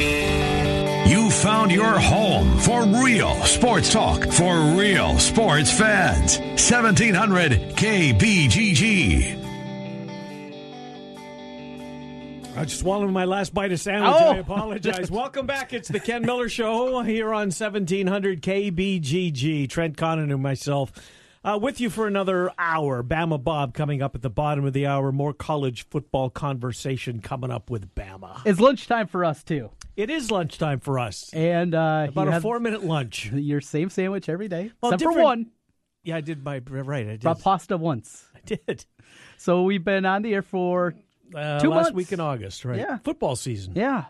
You found your home for real sports talk for real sports fans. 1700 KBGG. I just swallowed my last bite of sandwich. Oh. I apologize. Welcome back. It's the Ken Miller Show here on 1700 KBGG. Trent Condon and myself uh, with you for another hour. Bama Bob coming up at the bottom of the hour. More college football conversation coming up with Bama. It's lunchtime for us too, It is lunchtime for us. and uh, About a four minute lunch. Your same sandwich every day, Well, except for different- one. Yeah, I did my right. I did. Brought pasta once. I did. So we've been on the air for Uh, Two last months. week in August, right? Yeah. Football season. yeah,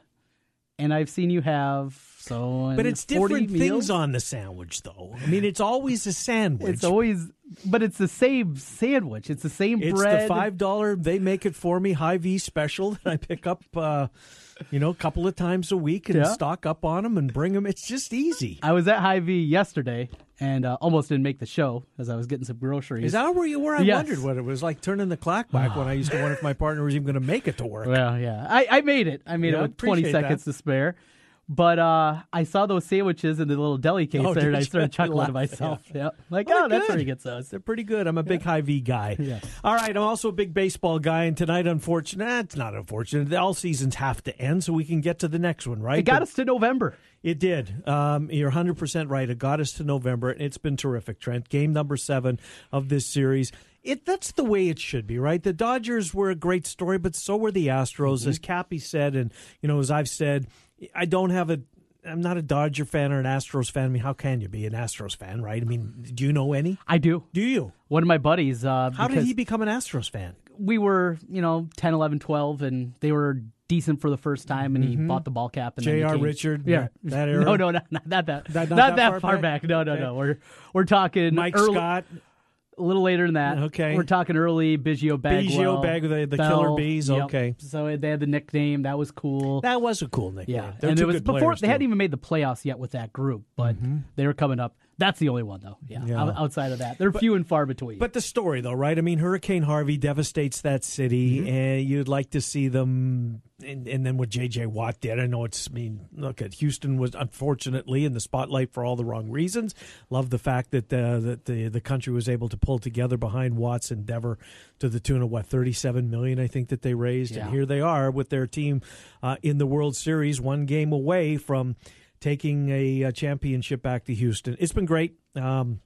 and I've seen you have so. But it's different meals. things on the sandwich, though. I mean, it's always a sandwich. It's always, but it's the same sandwich. It's the same It's bread. It's the five dollar. They make it for me Hy-Vee special that I pick up, uh, you know, a couple of times a week and Yeah. stock up on them and bring them. It's just easy. I was at Hy-Vee yesterday and uh, almost didn't make the show as I was getting some groceries. Is that where you were? I Yes. wondered what it was like turning the clock back when I used to wonder if my partner was even going to make it to work. Well, yeah, I, I made it. I made Yeah, it with 20 seconds that. to spare. But uh, I saw those sandwiches in the little deli case Oh, there, and I started chuckling to myself. Yeah, like, Oh, oh, that's good. where he gets those. They're pretty good. I'm a big Hy-Vee guy. Yes. All right. I'm also a big baseball guy, and tonight, unfortunately, nah, it's not unfortunate. All seasons have to end, so we can get to the next one, right? It got But- us to November. It did. Um, you're 100% right. It got us to November, and it's been terrific, Trent. Game number seven of this series. It That's the way it should be, right? The Dodgers were a great story, but so were the Astros. As Cappy said, and, you know, as I've said, I don't have a. I'm not a Dodger fan or an Astros fan. I mean, how can you be an Astros fan, right? I mean, do you know any? I do. Do you? One of my buddies. Uh, How did he become an Astros fan? We were, you know, 10, 11, 12, and they were decent for the first time, and he bought the ball cap. And J.R. Richard, Yeah, that era? No, no, not, not that. That- not, not that, that far, far back. back? No, no, Okay. no. We're we're talking Mike early, Scott, a little later than that. Okay. we're talking early Biggio Bagwell. Biggio Bag- the- the Bell. Killer Bees, Yep. okay. So they had the nickname. That was cool. that was a cool nickname. yeah, They're and it was before players, they too. hadn't even made the playoffs yet with that group, but mm-hmm. they were coming up. That's the only one though. Yeah, Yeah. Outside of that, they're few and far between. But the story, though, right? I mean, Hurricane Harvey devastates that city, Mm-hmm. and you'd like to see them. And, and then what J.J. Watt did, I know it's. I mean, look at Houston was unfortunately in the spotlight for all the wrong reasons. Love the fact that uh, that the the country was able to pull together behind Watt's endeavor to the tune of what thirty seven million, I think that they raised, and here they are with their team uh, in the World Series, one game away from taking a, uh championship back to Houston. It's been great. Um,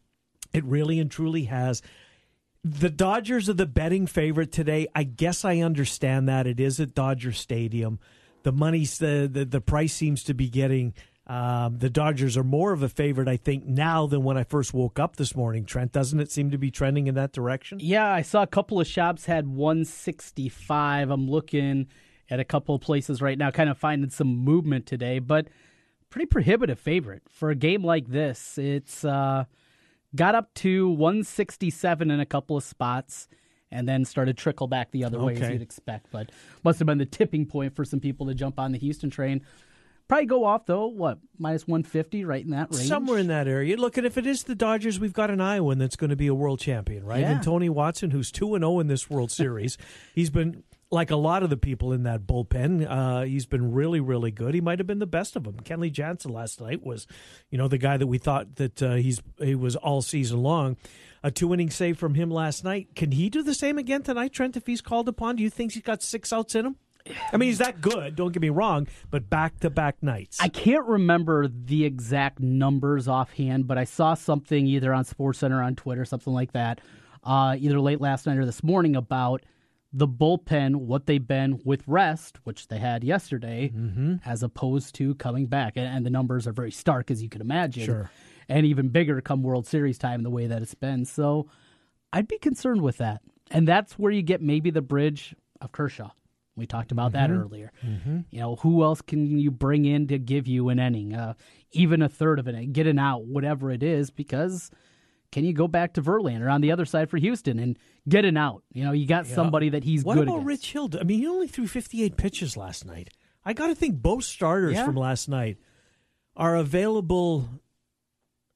it really and truly has. The Dodgers are the betting favorite today. I guess I understand that it is at Dodger Stadium. The money's the the, the price seems to be getting. Um, the Dodgers are more of a favorite, I think, now than when I first woke up this morning. Trent, doesn't it seem to be trending in that direction? Yeah, I saw a couple of shops had 165. I'm looking at a couple of places right now, kind of finding some movement today, but pretty prohibitive favorite for a game like this. It's uh, got up to 167 in a couple of spots. And then started trickle back the other way as you'd expect, but must have been the tipping point for some people to jump on the Houston train. Probably go off though. What minus 150, right in that range? Somewhere in that area. Look, and if it is the Dodgers, we've got an Iowan that's going to be a world champion, right? Yeah. And Tony Watson, who's 2 and 0 in this World Series. he's been, like a lot of the people in that bullpen, uh, he's been really, really good. He might have been the best of them. Kenley Jansen last night was, you know, the guy that we thought that uh, he's he was all season long. A two inning save from him last night. Can he do the same again tonight, Trent, if he's called upon? Do you think he's got six outs in him? I mean, he's that good, don't get me wrong, but back to back nights. I can't remember the exact numbers offhand, but I saw something either on SportsCenter or on Twitter, something like that, uh, either late last night or this morning about the bullpen, what they've been with rest, which they had yesterday, Mm-hmm. as opposed to coming back. And, and the numbers are very stark, as you can imagine. Sure. And even bigger come World Series time, the way that it's been. So I'd be concerned with that. And that's where you get maybe the bridge of Kershaw. We talked about that earlier. You know, who else can you bring in to give you an inning, uh, even a third of an inning, get an out, whatever it is? Because can you go back to Verlander on the other side for Houston and get an out? You know, you got somebody that he's good. What good about against. Rich Hill? I mean, he only threw 58 pitches last night. I got to think both starters Yeah. from last night are available.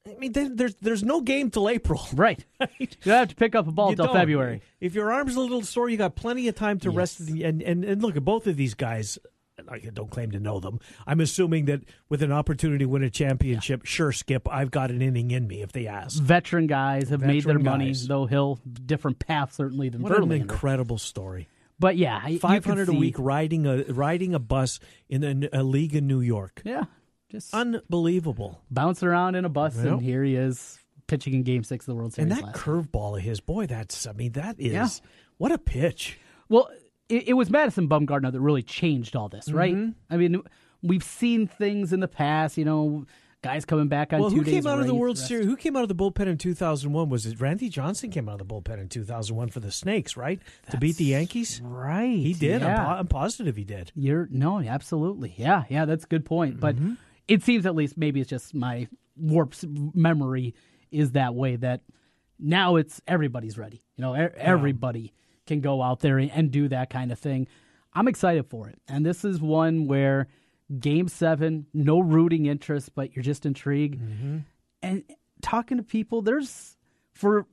I mean, there's there's no game till April. Right. You don't have to pick up a ball until. February. If your arm's a little sore, you got plenty of time to rest. The, and, and and look at both of these guys. I don't claim to know them. I'm assuming that with an opportunity to win a championship, sure, Skip, I've got an inning in me if they ask. Veteran guys have made their Veteran money, though Hill different path certainly than What an incredible story. but yeah, Five hundred a week riding a riding a bus in a, a league in New York. Yeah, just Unbelievable. bouncing around in a bus, Yep. and here he is pitching in Game Six of the World Series. And that curveball of his, boy, that's I mean, that is Yeah. what a pitch. Well, it, it was Madison Bumgarner that really changed all this, right? Mm-hmm. I mean, we've seen things in the past, you know, guys coming back on Well, who came out of the World. Series? Who came out of the bullpen in 2001? Was it Randy Johnson came out of the bullpen in 2001 for the Snakes, right? to beat the Yankees? Right. He did. I'm, po- I'm positive he did. You're no, absolutely. Yeah, yeah, that's a good point. But Mm-hmm. it seems at least maybe it's just my warped memory is that way that now it's everybody's ready. You know, e- everybody can go out there and, do that kind of thing. I'm excited for it. And this is one where game 7, no rooting interest, but you're just intrigued. Mm-hmm. And talking to people, there's for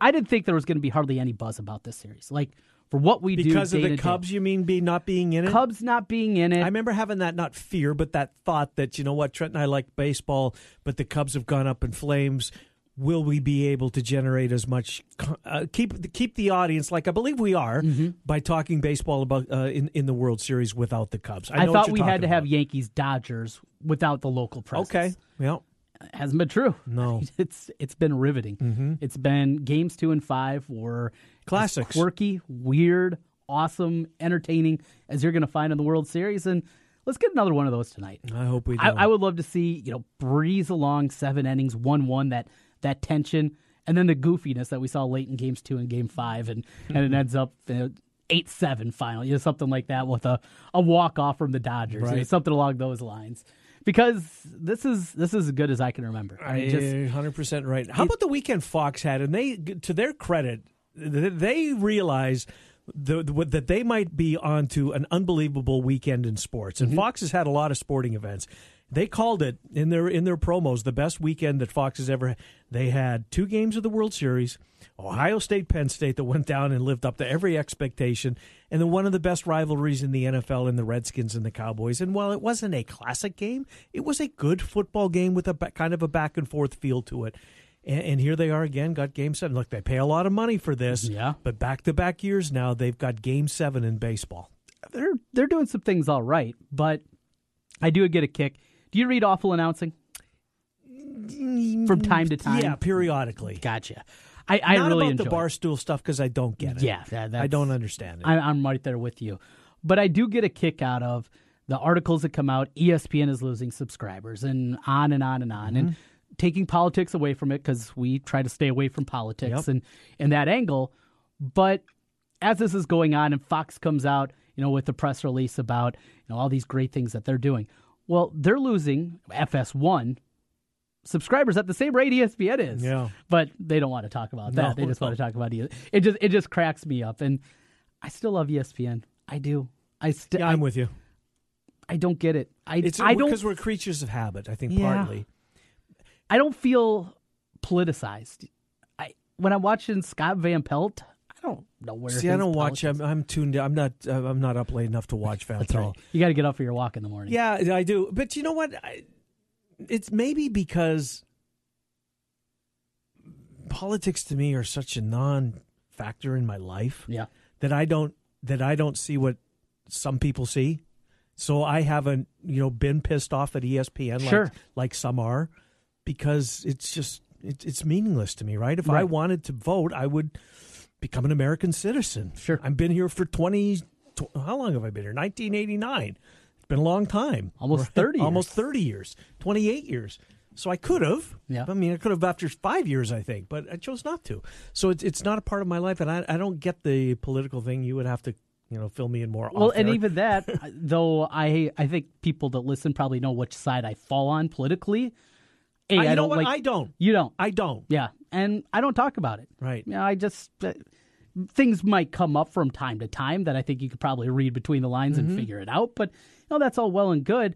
I didn't think there was going to be hardly any buzz about this series. Like for what we do Because of the to day. Cubs, you mean, be not being in it? Cubs not being in it. I remember having that not fear, but that thought that you know what, Trent and I like baseball, but the Cubs have gone up in flames. Will we be able to generate as much uh, keep keep the audience like I believe we are Mm-hmm. by talking baseball about uh, in in the World Series without the Cubs? I, what thought we had to have. Yankees Dodgers without the local press. Okay, well, hasn't been true. No. it's it's been riveting. Mm-hmm. It's been games two and five were as Classics. quirky, weird, awesome, entertaining as you're going to find in the World Series. And let's get another one of those tonight. I hope we. Do. I, I would love to see you know breeze along seven innings, one one that that tension, and then the goofiness that we saw late in games two and game five, and and it ends up. Eight seven final, you know, something like that with a, a walk off from the Dodgers, you know, Right. something along those lines. Because this is this is as good as I can remember. I mean, just hundred percent right. How about the weekend Fox had? And they, to their credit, they realize the, the, that they might be onto an unbelievable weekend in sports. And mm-hmm. Fox has had a lot of sporting events. They called it in their in their promos the best weekend that Fox has ever. had. They had two games of the World Series, Ohio State, Penn State that went down and lived up to every expectation, and then one of the best rivalries in the NFL in the Redskins and the Cowboys. And while it wasn't a classic game, it was a good football game with a kind of a back and forth feel to it. And, and here they are again, got Game Seven. Look, they pay a lot of money for this, Yeah. But back to back years now, they've got Game Seven in baseball. they're they're doing some things all right, but I do get a kick. Do you read awful announcing from time to time? Yeah, periodically. Gotcha. I, I Not really about enjoy the it. barstool stuff because I don't get it. Yeah, that- I don't understand it. I, I'm right there with you. But I do get a kick out of the articles that come out. ESPN is losing subscribers, and on and on and on, and mm-hmm. taking politics away from it because we try to stay away from politics Yep. and and that angle. But as this is going on, and Fox comes out, you know, with the press release about you know all these great things that they're doing. Well, they're losing FS1 subscribers at the same rate ESPN is. Yeah. But they don't want to talk about that. No, they just no. want to talk about it. It just it just cracks me up, and I still love ESPN. I do. I still. yeah, I'm with you. I don't get it. I It's I don't. because we're creatures of habit. I think Yeah. partly. I don't feel politicized. I when I'm watching Scott Van Pelt, I don't know where. See, I don't watch. I'm, I'm tuned. I'm not. uh, I'm not up late enough to watch That's right. You got to get up for your walk in the morning. Yeah, I do. But you know what? I, it's maybe because politics to me are such a non-factor in my life Yeah. that I don't that I don't see what some people see. So I haven't, you know, been pissed off at ESPN Sure. like like some are because it's just it, it's meaningless to me, right? If I wanted to vote, I would become an American citizen. Sure. I've been here for 20 tw- how long have I been here? 1989. It's been a long time. Almost 30 years. Almost 30 years. 28 years. So I could have. Yeah. I mean, I could have after five years, I think, but I chose not to. So it's it's not a part of my life, and I, I don't get the political thing. You would have to, you know, fill me in more. Well, and even that, though, I I think people that listen probably know which side I fall on politically. A, I, I know don't what? like. I don't. you don't. I don't. Yeah, and I don't talk about it. Right. Yeah, I just uh, things might come up from time to time that I think you could probably read between the lines Mm-hmm. and figure it out. But you know, that's all well and good.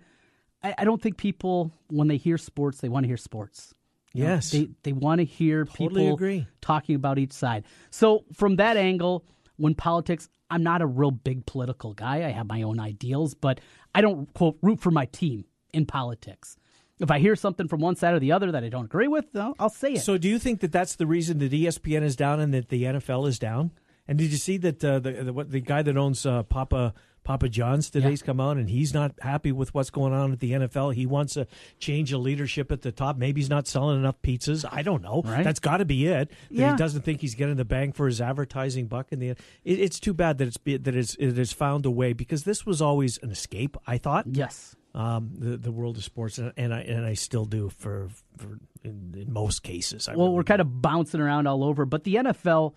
I, I don't think people, when they hear sports, they want to hear sports. You know, Yes. they they want to hear Totally people agree. talking about each side. So from that angle, when politics, I'm not a real big political guy. I have my own ideals, but I don't quote root for my team in politics. If I hear something from one side or the other that I don't agree with, I'll, I'll say it. So, do you think that that's the reason that ESPN is down and that the NFL is down? And did you see that uh, the the, what, the guy that owns uh, Papa Papa John's today's yeah. come out and he's not happy with what's going on at the NFL. He wants a change of leadership at the top. Maybe he's not selling enough pizzas. I don't know. Right? That's got to be it. Yeah. he doesn't think he's getting the bang for his advertising buck. In the it, it's too bad that it's that it's, it has found a way because this was always an escape. I thought. Yes. Um, the the world of sports, and, and I and I still do for for in, in most cases. I well, really we're do. kind of bouncing around all over, but the NFL,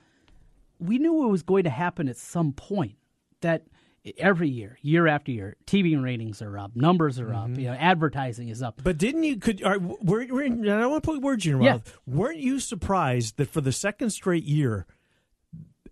we knew it was going to happen at some point. That every year, year after year, TV ratings are up, numbers are mm-hmm. up, you know, advertising is up. But didn't you? Could are, were, were, I don't want to put words in your mouth. Yeah. Weren't you surprised that for the second straight year,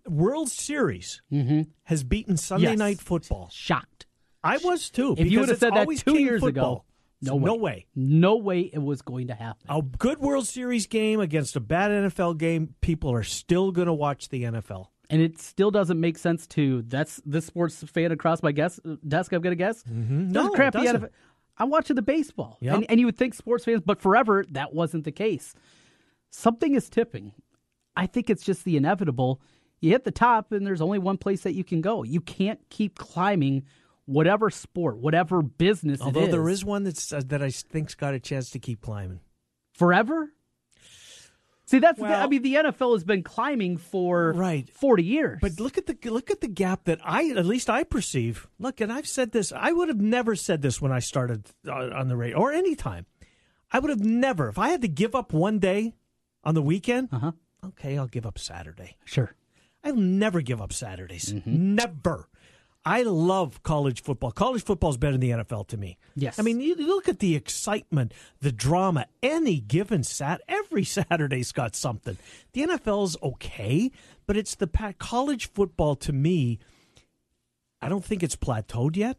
World Series mm-hmm. has beaten Sunday yes. Night Football? Shocked. I was too. If you would have said that two years football. ago. No way. no way. No way it was going to happen. A good World Series game against a bad NFL game, people are still going to watch the NFL and it still doesn't make sense to that's this sports fan across my guess desk. I'm gonna guess. Mm-hmm. No, crappy NFL. I'm watching the baseball, yep. and, and you would think sports fans, but forever that wasn't the case. Something is tipping. I think it's just the inevitable. You hit the top, and there's only one place that you can go. You can't keep climbing whatever sport, whatever business. Although there is one that's uh, that I think's got a chance to keep climbing forever. See, that's well, the, I mean, the NFL has been climbing for right. forty years. But look at the look at the gap that I at least I perceive. Look, and I've said this. I would have never said this when I started uh, on the radio or any time. I would have never. If I had to give up one day on the weekend, uh-huh. okay, I'll give up Saturday. Sure. I'll never give up Saturdays. Mm-hmm. Never. I love college football. College football is better than the NFL to me. Yes. I mean, you look at the excitement, the drama, any given sat every Saturday's got something. The NFL's okay, but it's the college football to me. I don't think it's plateaued yet.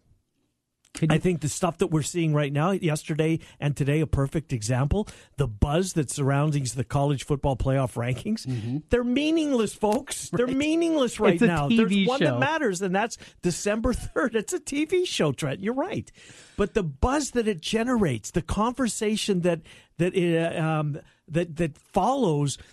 You- I think the stuff that we're seeing right now, yesterday and today, a perfect example. The buzz that surrounds the college football playoff rankings, mm-hmm. they're meaningless, folks. Right. They're meaningless right now. TV There's one show. that matters, and that's December 3rd. It's a TV show, Trent. You're right. But the buzz that it generates, the conversation that that it, um, that that follows –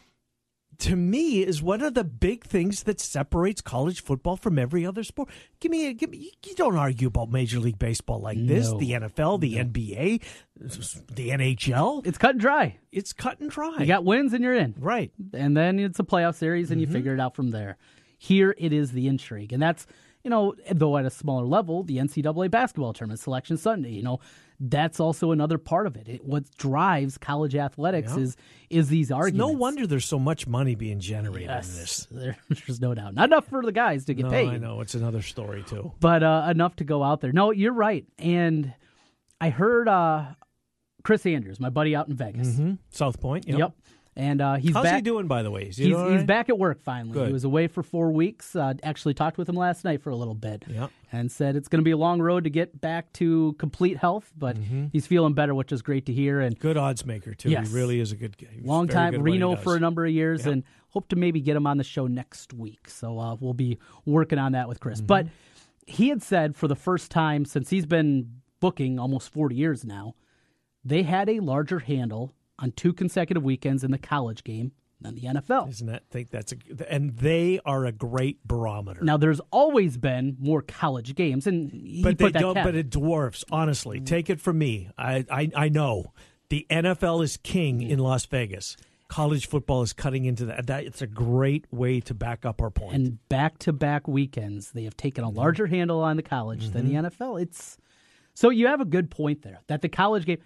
to me is one of the big things that separates college football from every other sport. Give me, a, give me. You don't argue about Major League Baseball like this. The NFL, the no. NBA, the NHL. It's cut and dry. It's cut and dry. You got wins and you're in. Right. And then it's a playoff series and mm-hmm. you figure it out from there. Here it is the intrigue, and that's you know, though at a smaller level, the NCAA basketball tournament selection Sunday. You know, that's also another part of it. it what drives college athletics yeah. is is these arguments. It's no wonder there's so much money being generated yes, in this. There, there's no doubt. Not enough for the guys to get no, paid. I know it's another story too, but uh, enough to go out there. No, you're right. And I heard uh, Chris Andrews, my buddy out in Vegas, mm-hmm. South Point. Yep. yep and uh, he's how's back. he doing by the way? He he's, he's back at work finally. Good. He was away for four weeks. Uh, actually talked with him last night for a little bit, yep. and said it's going to be a long road to get back to complete health, but mm-hmm. he's feeling better, which is great to hear. And good odds maker too. Yes. He really is a good guy. Long time Reno for a number of years, and hope to maybe get him on the show next week. So uh, we'll be working on that with Chris. Mm-hmm. But he had said for the first time since he's been booking almost forty years now, they had a larger handle on two consecutive weekends in the college game than the NFL. Isn't that think that's a and they are a great barometer. Now there's always been more college games and but they don't but it dwarfs honestly. Mm. Take it from me. I I, I know the NFL is king mm. in Las Vegas. College football is cutting into that. that. It's a great way to back up our point. And back to back weekends, they have taken a mm-hmm. larger handle on the college mm-hmm. than the mm-hmm. NFL. It's so you have a good point there that the college game.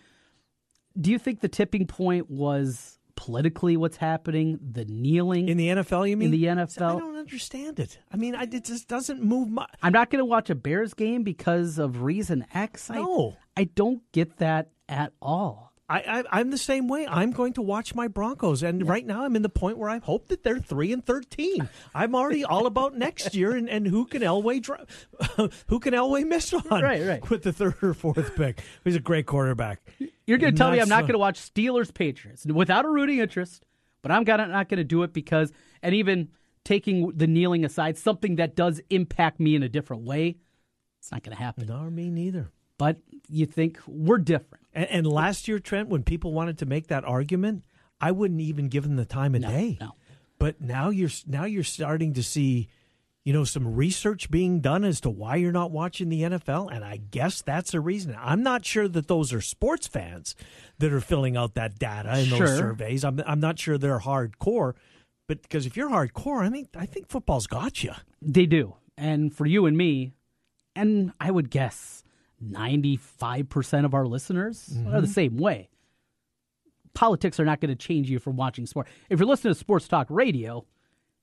Do you think the tipping point was politically what's happening, the kneeling in the NFL. You mean in the NFL? I don't understand it. I mean, I, it just doesn't move. My... I'm not going to watch a Bears game because of reason X. No, I, I don't get that at all. I, I am the same way. I'm going to watch my Broncos, and yeah. right now I'm in the point where I hope that they're three and thirteen. I'm already all about next year and, and who can Elway who can Elway miss on right right with the third or fourth pick. He's a great quarterback. You're going to tell me I'm not going to watch Steelers Patriots without a rooting interest, but I'm gonna, not going to do it because and even taking the kneeling aside, something that does impact me in a different way, it's not going to happen. No, me neither. But you think we're different. And, and last year, Trent, when people wanted to make that argument, I wouldn't even give them the time of No, day. no. But now you're now you're starting to see, you know, some research being done as to why you're not watching the NFL, and I guess that's a reason. I'm not sure that those are sports fans that are filling out that data in Sure. those surveys. I'm I'm not sure they're hardcore, but because if you're hardcore, I mean, I think football's got you. They do. And for you and me, and I would guess 95% of our listeners are the mm-hmm. same way. Politics are not going to change you from watching sport. If you're listening to sports talk radio,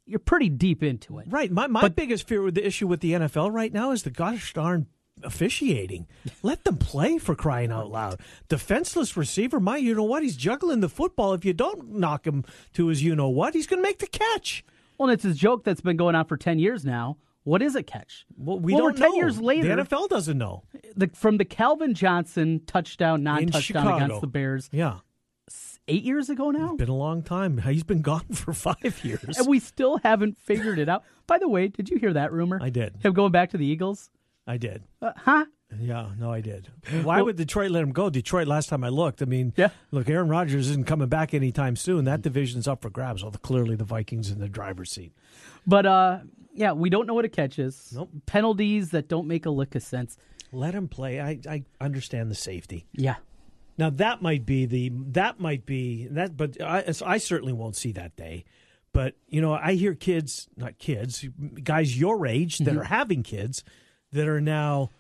you're pretty deep into it. Right. My my But- biggest fear with the issue with the NFL right now is the gosh darn officiating. Let them play for crying out loud. Defenseless receiver, my you know what? He's juggling the football. If you don't knock him to his you know what, he's going to make the catch. Well, and it's his joke that's been going on for 10 years now. What is a catch? Well, we Well, don't we're 10 know. years later. The NFL doesn't know. The, from the Calvin Johnson touchdown, non touchdown against the Bears Yeah. eight years ago now? It's been a long time. He's been gone for five years. And we still haven't figured it out. By the way, did you hear that rumor? I did. Him going back to the Eagles? I did. Uh, huh? Yeah, no, I did. Why would Detroit let him go? Detroit, last time I looked, I mean, Yeah. look, Aaron Rodgers isn't coming back anytime soon. That division's up for grabs. Although clearly the Vikings in the driver's seat. But uh, yeah, we don't know what a catch is. Nope. Penalties that don't make a lick of sense. Let him play. I, I understand the safety. Yeah. Now that might be the that might be that, but I, I certainly won't see that day. But you know, I hear kids, not kids, guys your age that are having kids that are now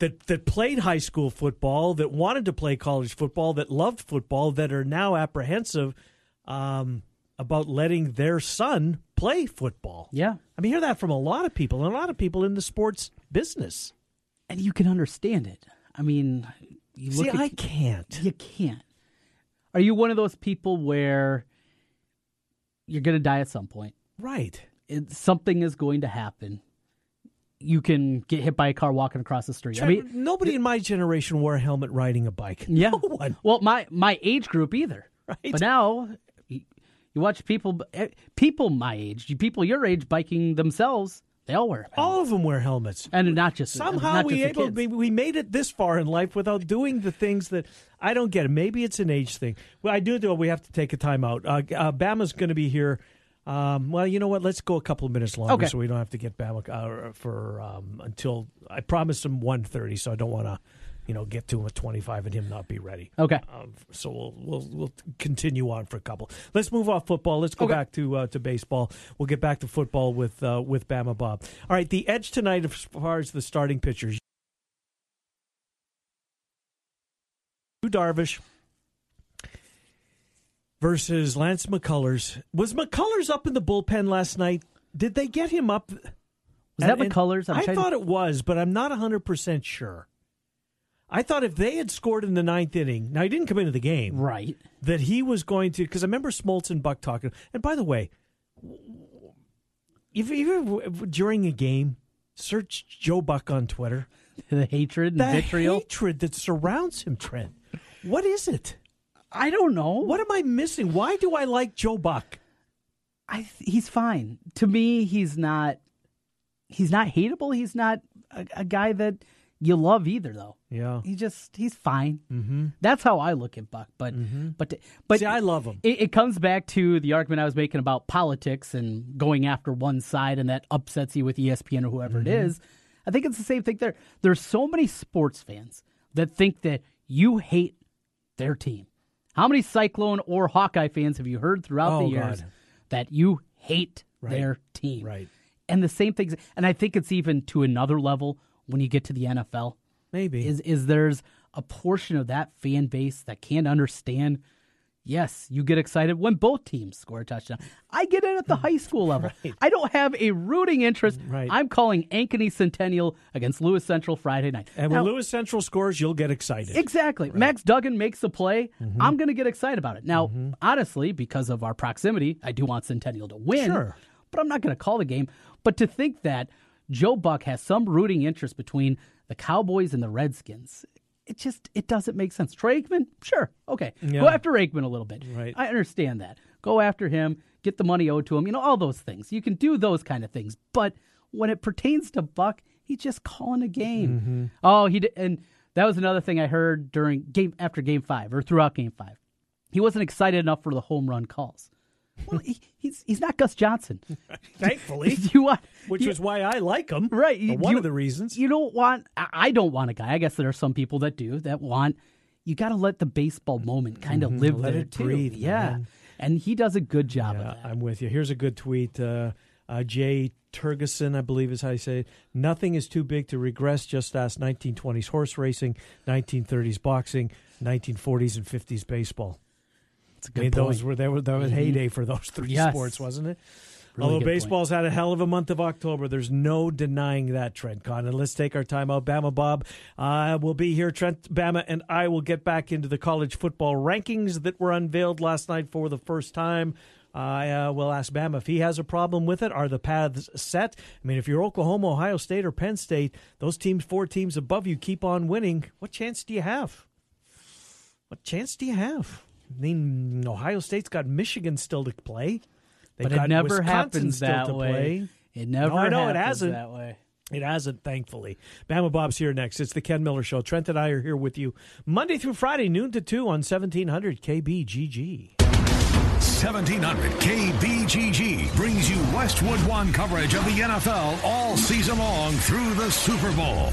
that that played high school football, that wanted to play college football, that loved football, that are now apprehensive um, about letting their son play football. Yeah. I mean, hear that from a lot of people, and a lot of people in the sports business. And you can understand it. I mean, you look See, at I can't. you can't. Are you one of those people where you're going to die at some point? Right. It, something is going to happen. You can get hit by a car walking across the street. I mean, nobody in my generation wore a helmet riding a bike. yeah. No one. Well, my my age group either. Right. But now you, watch people eh, people my age, people your age biking themselves. They all wear helmets. All of them wear helmets. and not just Somehow not we just the able kids. we, we made it this far in life without doing the things that I don't get it. Maybe it's an age thing. Well, I do know we have to take a time out. Uh, uh, Bama's going to be here. Um, well, you know what? Let's go a couple of minutes longer Okay. so we don't have to get Bama uh, for um, until I promised him one thirty, so I don't want to, you know, get to him at twenty five and him not be ready. Okay. Um, so we'll, we'll we'll continue on for a couple. Let's move off football. Let's go Okay. back to uh, to baseball. We'll get back to football with uh, with Bama Bob. All right, the edge tonight as far as the starting pitchers. Darvish versus Lance McCullers. Was McCullers up in the bullpen last night? Did they get him up? Was that And- McCullers? I'm I trying to- thought it was, but I'm not 100% sure. I thought if they had scored in the ninth inning, now he didn't come into the game, Right. that he was going to, because I remember Smoltz and Buck talking. And by the way, if ever, during a game, search Joe Buck on Twitter. The hatred and The vitriol. hatred that surrounds him, Trent. What is it? I don't know. What am I missing? Why do I like Joe Buck? I he's fine. To me, he's not. He's not hateable. He's not a, a guy that you love either, though. Yeah. He just he's fine. Mm-hmm. That's how I look at Buck. But but but See, I love him. It, it comes back to the argument I was making about politics and going after one side, and that upsets you with ESPN or whoever it is. I think it's the same thing there. There's so many sports fans that think that you hate their team. How many Cyclone or Hawkeye fans have you heard throughout Oh, the years God. that you hate Right. their team? Right. And the same things, and I think it's even to another level when you get to the NFL Maybe. is is there's a portion of that fan base that can't understand. Yes, you get excited when both teams score a touchdown. I get it at the high school level. I don't have a rooting interest. Right. I'm calling Ankeny Centennial against Lewis Central Friday night. and when Lewis Central scores, you'll get excited. Exactly. Max Duggan makes a play. Mm-hmm. I'm going to get excited about it. Now, honestly, because of our proximity, I do want Centennial to win. Sure. But I'm not going to call the game. But to think that Joe Buck has some rooting interest between the Cowboys and the Redskins, it just it doesn't make sense. Troy Aikman, sure, okay, Yeah. go after Aikman a little bit. Right. I understand that. go after him, get the money owed to him, you know, all those things. You can do those kind of things. But when it pertains to Buck, he's just calling a game. Mm-hmm. Oh, he did, and that was another thing I heard during game after game five or throughout game five. He wasn't excited enough for the home run calls. Well, he, he's he's not Gus Johnson. Thankfully, you want, which you, is why I like him. right? You- one you- of the reasons. you don't want. I don't want a guy. I guess there are some people that do that want. You got to let the baseball moment kind of live Mm-hmm. Let there it too. breathe, yeah, man. and he does a good job Yeah, of that. I'm with you. Here's a good tweet. Uh, uh, Jay Turgeson, I believe is how you say it. Nothing is too big to regress. Just ask 1920s horse racing, 1930s boxing, 1940s and 50s baseball. It's a I good mean, point. those were there were that was heyday for those three Yes. sports, wasn't it? Really Although good point. baseball's had a hell of a month of October, there's no denying that, Trent Con. And let's take our time out. Bama Bob uh, will be here. Trent Bama and I will get back into the college football rankings that were unveiled last night for the first time. I uh, will ask Bama if he has a problem with it. Are the paths set? I mean, if you're Oklahoma, Ohio State, or Penn State, those teams, four teams above you, keep on winning. What chance do you have? What chance do you have? I mean, Ohio State's got Michigan still to play. They've but it got never Wisconsin happens still that to way. play. It never. I know it happens hasn't. that way. It hasn't, thankfully. Bama Bob's here next. It's the Ken Miller Show. Trent and I are here with you Monday through Friday, noon to 2 on 1700 KBGG. 1700 KBGG brings you Westwood One coverage of the NFL all season long through the Super Bowl.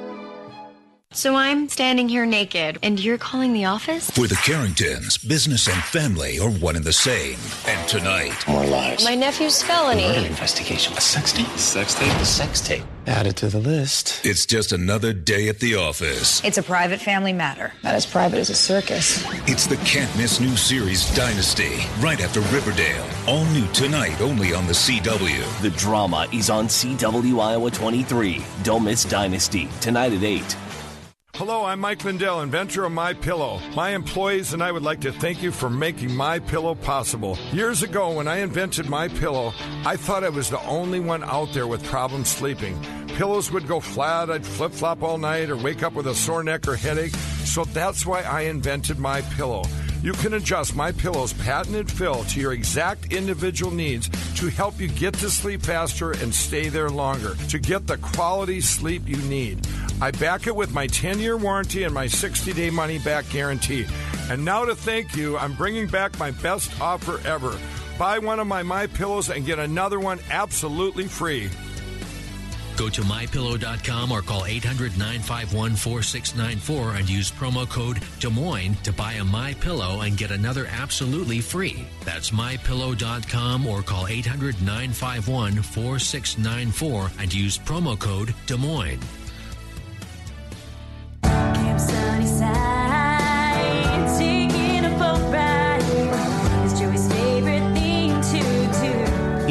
So I'm standing here naked, and you're calling the office? For the Carringtons, business and family are one and the same. And tonight, More lies. My nephew's felony. Murder investigation. A sex tape. Sex tape. A sex tape. Add it to the list. it's just another day at the office. It's a private family matter. Not as private as a circus. It's the can't miss new series Dynasty, right after Riverdale. All new tonight, only on the CW. The drama is on CW Iowa 23. Don't miss Dynasty tonight at 8. Hello, I'm Mike Lindell, inventor of My Pillow. My employees and I would like to thank you for making My Pillow possible. Years ago, when I invented My Pillow, I thought I was the only one out there with problems sleeping. Pillows would go flat, I'd flip flop all night, or wake up with a sore neck or headache. So that's why I invented My Pillow. You can adjust My Pillow's patented fill to your exact individual needs to help you get to sleep faster and stay there longer to get the quality sleep you need. I back it with my 10 year warranty and my 60 day money back guarantee. And now to thank you, I'm bringing back my best offer ever. Buy one of my My Pillows and get another one absolutely free. Go to mypillow.com or call 800 951 4694 and use promo code Des Moines to buy a My Pillow and get another absolutely free. That's mypillow.com or call 800 951 4694 and use promo code Des Moines.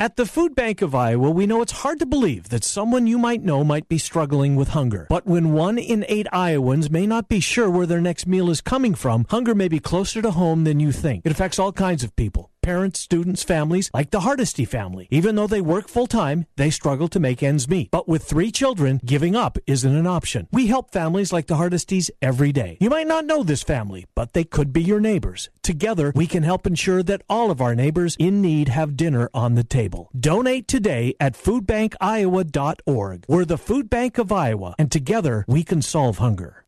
At the Food Bank of Iowa, we know it's hard to believe that someone you might know might be struggling with hunger. But when one in eight Iowans may not be sure where their next meal is coming from, hunger may be closer to home than you think. It affects all kinds of people parents, students, families, like the Hardesty family. Even though they work full time, they struggle to make ends meet. But with three children, giving up isn't an option. We help families like the Hardesties every day. You might not know this family, but they could be your neighbors. Together, we can help ensure that all of our neighbors in need have dinner on the table. Donate today at foodbankiowa.org. We're the Food Bank of Iowa, and together we can solve hunger.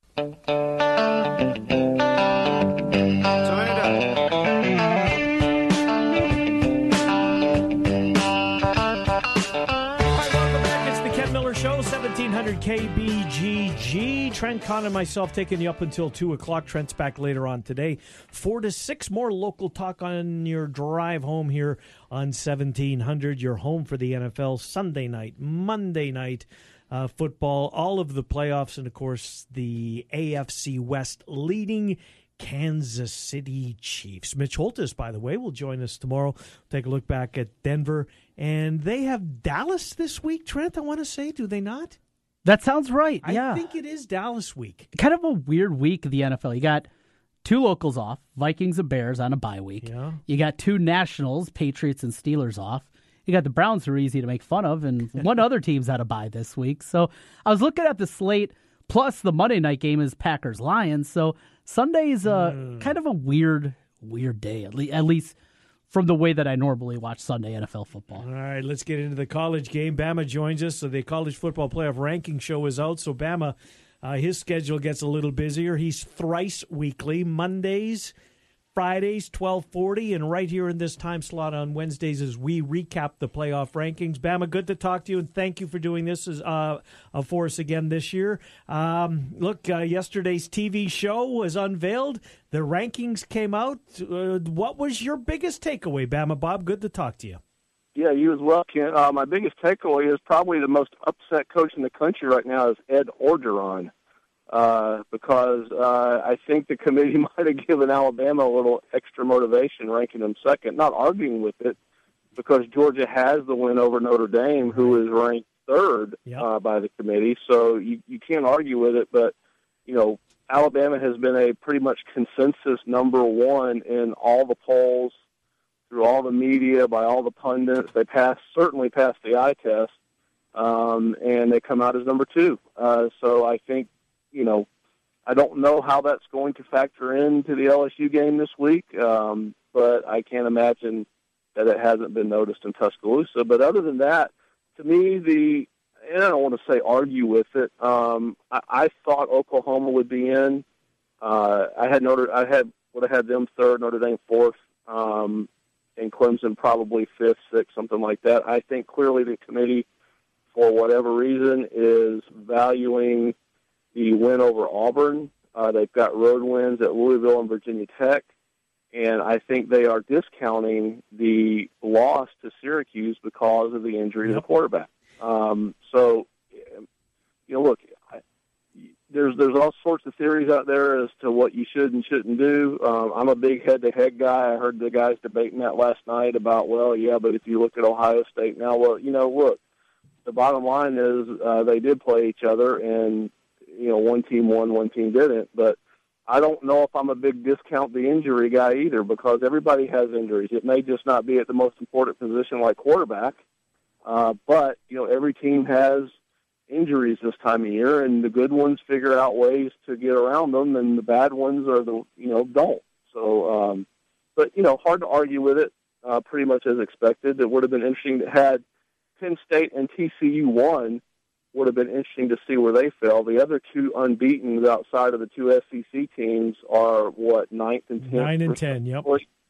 KBGG. Trent Con and myself taking you up until 2 o'clock. Trent's back later on today. 4 to 6 more local talk on your drive home here on 1700. Your home for the NFL Sunday night, Monday night. Uh, football, all of the playoffs, and of course the AFC West leading Kansas City Chiefs. Mitch Holthus, by the way, will join us tomorrow. Take a look back at Denver. And they have Dallas this week, Trent, I want to say. Do they not? That sounds right. Yeah. I think it is Dallas week. Kind of a weird week of the NFL. You got two locals off, Vikings and Bears on a bye week. Yeah. You got two nationals, Patriots and Steelers off. You got the Browns who are easy to make fun of, and one other team's had a bye this week. So I was looking at the slate, plus the Monday night game is Packers Lions. So Sunday's uh, kind of a weird, weird day, at, le- at least from the way that I normally watch Sunday NFL football. All right, let's get into the college game. Bama joins us. So the college football playoff ranking show is out. So Bama, uh, his schedule gets a little busier. He's thrice weekly, Mondays, Fridays, twelve forty, and right here in this time slot on Wednesdays as we recap the playoff rankings. Bama, good to talk to you, and thank you for doing this as, uh, uh, for us again this year. Um, look, uh, yesterday's TV show was unveiled. The rankings came out. Uh, what was your biggest takeaway, Bama Bob? Good to talk to you. Yeah, you as well, Ken. Uh, my biggest takeaway is probably the most upset coach in the country right now is Ed Orgeron, uh, because uh, I think the committee might have given Alabama a little extra motivation, ranking them second. Not arguing with it, because Georgia has the win over Notre Dame, who is ranked third uh, by the committee. So you you can't argue with it, but you know Alabama has been a pretty much consensus number one in all the polls through all the media, by all the pundits. They passed certainly passed the eye test, um, and they come out as number two. Uh, so I think, you know, I don't know how that's going to factor into the LSU game this week, um, but I can't imagine that it hasn't been noticed in Tuscaloosa. But other than that, to me, the and I don't want to say argue with it. Um, I, I thought Oklahoma would be in. Uh, I had Notre, I had would have had them third, Notre Dame fourth, um, and Clemson probably fifth, sixth, something like that. I think clearly the committee, for whatever reason, is valuing the win over Auburn. Uh, they've got road wins at Louisville and Virginia Tech, and I think they are discounting the loss to Syracuse because of the injury to the quarterback. Um, so, you know, look, I, there's there's all sorts of theories out there as to what you should and shouldn't do. Um, I'm a big head-to-head guy. I heard the guys debating that last night about, well, yeah, but if you look at Ohio State now, well, you know, look, the bottom line is uh, they did play each other, and you know, one team won, one team didn't. But I don't know if I'm a big discount the injury guy either, because everybody has injuries. It may just not be at the most important position like quarterback, uh, but you know, every team has injuries this time of year, and the good ones figure out ways to get around them, and the bad ones are the you know don't. So, um, but you know, hard to argue with it. Uh, pretty much as expected. It would have been interesting to had Penn State and TCU won. Would have been interesting to see where they fell. The other two unbeaten outside of the two SEC teams are what ninth and tenth. Nine and ten. Yep.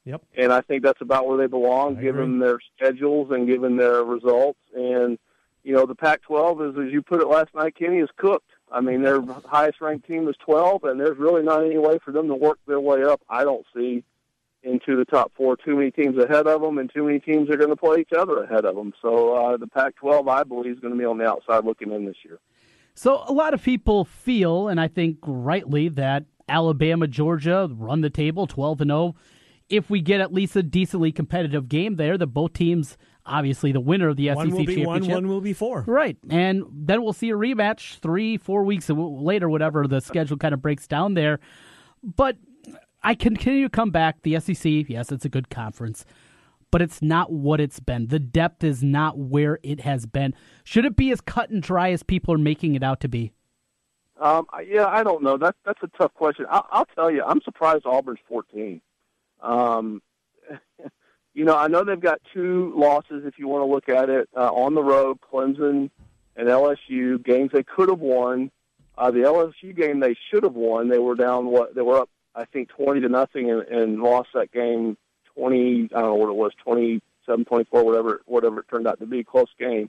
Yep. And I think that's about where they belong, given their schedules and given their results. And you know, the Pac-12 is, as you put it last night, Kenny is cooked. I mean, their highest ranked team is 12, and there's really not any way for them to work their way up. I don't see into the top four. Too many teams ahead of them, and too many teams are going to play each other ahead of them. So uh, the Pac-12, I believe, is going to be on the outside looking in this year. So a lot of people feel, and I think rightly, that Alabama, Georgia run the table, 12 and 0. If we get at least a decently competitive game there, that both teams obviously the winner of the one SEC will be championship. one, one will be four. Right. And then we'll see a rematch three, four weeks later, whatever the schedule kind of breaks down there. But I continue to come back. The SEC, yes, it's a good conference, but it's not what it's been. The depth is not where it has been. Should it be as cut and dry as people are making it out to be? Um, yeah, I don't know. That's that's a tough question. I'll, I'll tell you, I'm surprised Auburn's 14. Um, you know, I know they've got two losses if you want to look at it uh, on the road, Clemson and LSU games they could have won. Uh, the LSU game they should have won. They were down what they were up, I think, twenty to nothing, and, and lost that game twenty. I don't know what it was, twenty seven, twenty four, whatever, whatever it turned out to be, close game.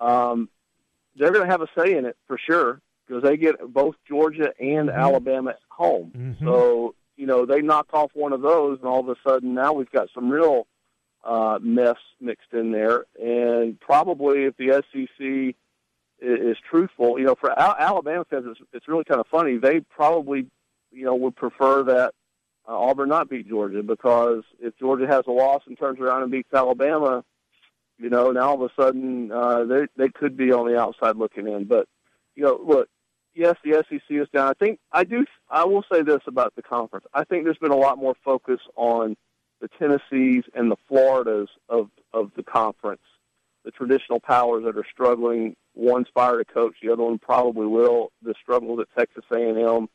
Um, they're going to have a say in it for sure because they get both Georgia and Mm-hmm. Alabama at home. So you know they knock off one of those, and all of a sudden now we've got some real uh, mess mixed in there. And probably if the SEC is, is truthful, you know, for Al- Alabama fans, it's, it's really kind of funny. They probably, you know, would prefer that uh, Auburn not beat Georgia because if Georgia has a loss and turns around and beats Alabama, you know, now all of a sudden uh, they they could be on the outside looking in. But you know, look, yes, the SEC is down. I think I do. I will say this about the conference. I think there's been a lot more focus on the Tennessees and the Floridas of of the conference, the traditional powers that are struggling. One's fired a coach, the other one probably will. The struggles at Texas A&M.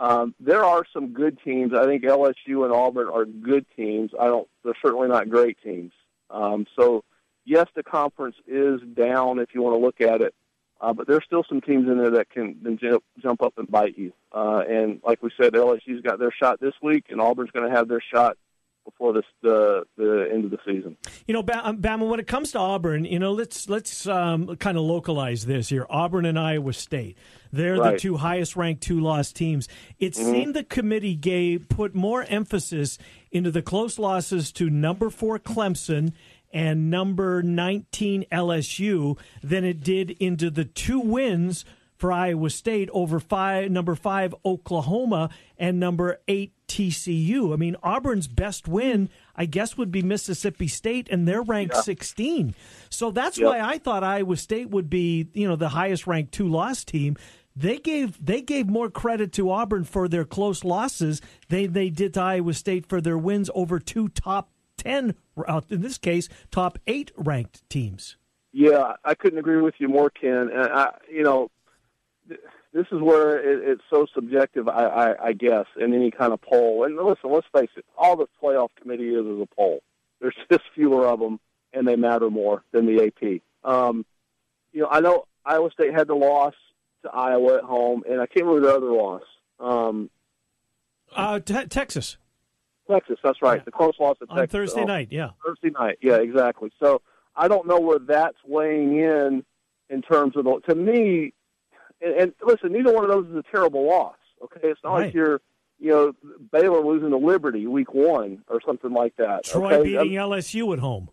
Um, there are some good teams. I think LSU and Auburn are good teams. I don't. They're certainly not great teams. Um, so, yes, the conference is down if you want to look at it. Uh, but there's still some teams in there that can jump, jump up and bite you. Uh, and like we said, LSU's got their shot this week, and Auburn's going to have their shot before this the the end of the season. You know, um, Bama. When it comes to Auburn, you know, let's let's um, kind of localize this here. Auburn and Iowa State. They're the two highest ranked two loss teams. It Mhm. seemed the committee gave put more emphasis into the close losses to number four Clemson and number 19 LSU than it did into the two wins for Iowa State over five, number five Oklahoma and number eight TCU. I mean, Auburn's best win, I guess, would be Mississippi State, and they're ranked Yeah. 16. So that's Yep. why I thought Iowa State would be, you know, the highest ranked two loss team. They gave they gave more credit to Auburn for their close losses. They they did to Iowa State for their wins over two top ten, in this case, top eight ranked teams. Yeah, I couldn't agree with you more, Ken. And I, you know, th- this is where it, it's so subjective, I, I, I guess, in any kind of poll. And listen, let's face it, all the playoff committee is is a poll. There's just fewer of them, and they matter more than the AP. Um, you know, I know Iowa State had the loss to Iowa at home, and I can't remember the other loss. Um, Uh, te- Texas Texas, that's right. The close loss at on Texas. Thursday Oh, night. Yeah. Thursday night, yeah, exactly. So I don't know where that's weighing in in terms of the. To me, and, and listen, neither one of those is a terrible loss. Okay, it's not Right. like you're, you know, Baylor losing to Liberty week one or something like that. Troy okay? beating Um, LSU at home.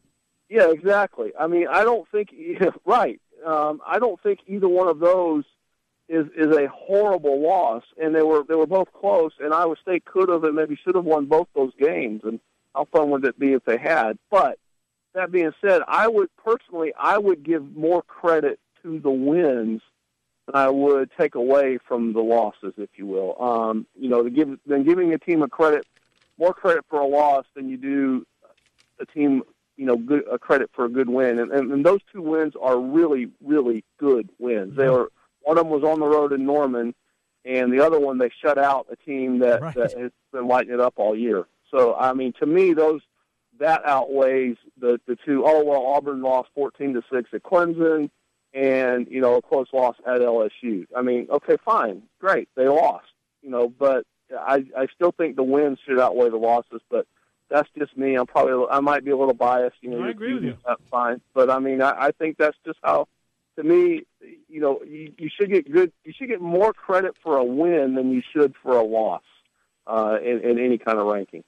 yeah, exactly. I mean, I don't think right. Um, I don't think either one of those is is a horrible loss, and they were they were both close. And Iowa State could have and maybe should have won both those games. And how fun would it be if they had? But that being said, I would personally I would give more credit to the wins than I would take away from the losses, if you will. Um, you know, to give than giving a team a credit more credit for a loss than you do a team you know good a credit for a good win and, and, and those two wins are really really good wins they were one of them was on the road in Norman and the other one they shut out a team that, Right. that has been lighting it up all year so I mean to me those that outweighs the the two oh well Auburn lost 14 to 6 at Clemson and you know a close loss at LSU I mean okay fine great they lost you know but I I still think the wins should outweigh the losses but that's just me. I'm probably I might be a little biased. You know, I agree with you. That's fine, but I mean, I, I think that's just how. To me, you know, you, you should get good. You should get more credit for a win than you should for a loss uh, in, in any kind of ranking.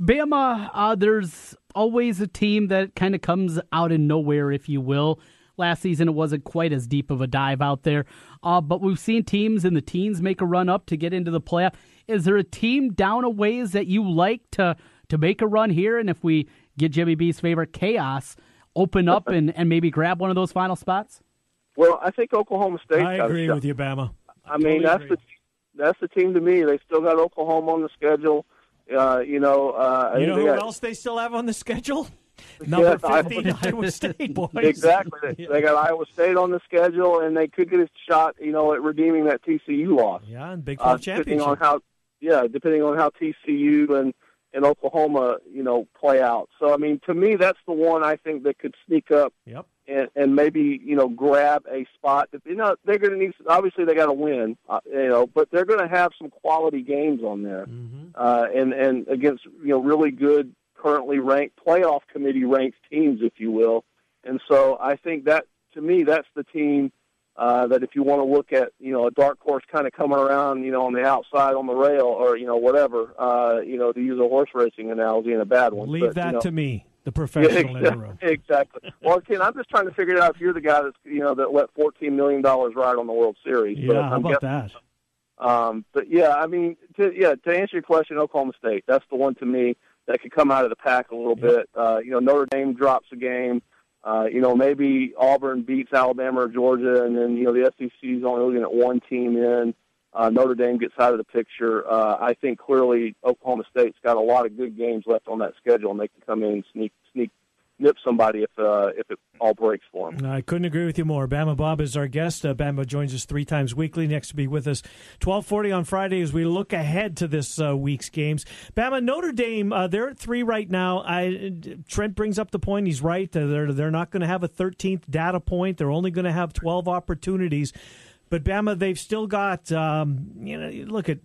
Bama, uh, there's always a team that kind of comes out of nowhere, if you will. Last season, it wasn't quite as deep of a dive out there, uh, but we've seen teams in the teens make a run up to get into the playoff. Is there a team down a ways that you like to to make a run here? And if we get Jimmy B's favorite chaos, open up and, and maybe grab one of those final spots? Well, I think Oklahoma State. I agree with you, Bama. I mean, Totally that's agree. the that's the team to me. They still got Oklahoma on the schedule. Uh, you know, uh, You know who got- else they still have on the schedule? Number Yes, fifteen, Iowa State boys. Exactly. They, they got Iowa State on the schedule, and they could get a shot, you know, at redeeming that TCU loss. Yeah, and Big Uh, 12 depending championship. on how, yeah, depending on how TCU and and Oklahoma, you know, play out. So, I mean, to me, that's the one I think that could sneak up Yep. And, and maybe you know grab a spot. that You know, they're going to need. Obviously, they got to win. Uh, you know, but they're going to have some quality games on there, Mm-hmm. uh, and and against you know really good currently ranked playoff committee ranked teams, if you will. And so I think that to me, that's the team. Uh, that if you want to look at, you know, a dark horse kind of coming around, you know, on the outside on the rail or, you know, whatever, uh, you know, to use a horse racing analogy and a bad one. Leave but, that you know, to me, the yeah, professional in the exactly. room. exactly. Well, Ken, I'm just trying to figure it out if you're the guy that's you know that let 14 million dollars ride on the World Series. Yeah, how I'm about guessing- that? Um, but yeah, I mean, to, yeah, to answer your question, Oklahoma State, that's the one to me that could come out of the pack a little bit. Uh, you know, Notre Dame drops a game. Uh, you know, maybe Auburn beats Alabama or Georgia, and then you know the SEC is only looking at one team in. Uh, Notre Dame gets out of the picture. Uh, I think clearly Oklahoma State's got a lot of good games left on that schedule, and they can come in and sneak sneak nip somebody if uh, if it all breaks for them. I couldn't agree with you more. Bama Bob is our guest. Uh, Bama joins us three times weekly. Next to be with us, twelve forty on Friday as we look ahead to this uh, week's games. Bama Notre Dame, uh, they're at three right now. I, Trent brings up the point. He's right. They're they're not going to have a thirteenth data point. They're only going to have twelve opportunities. But Bama, they've still got. Um, you know, look at.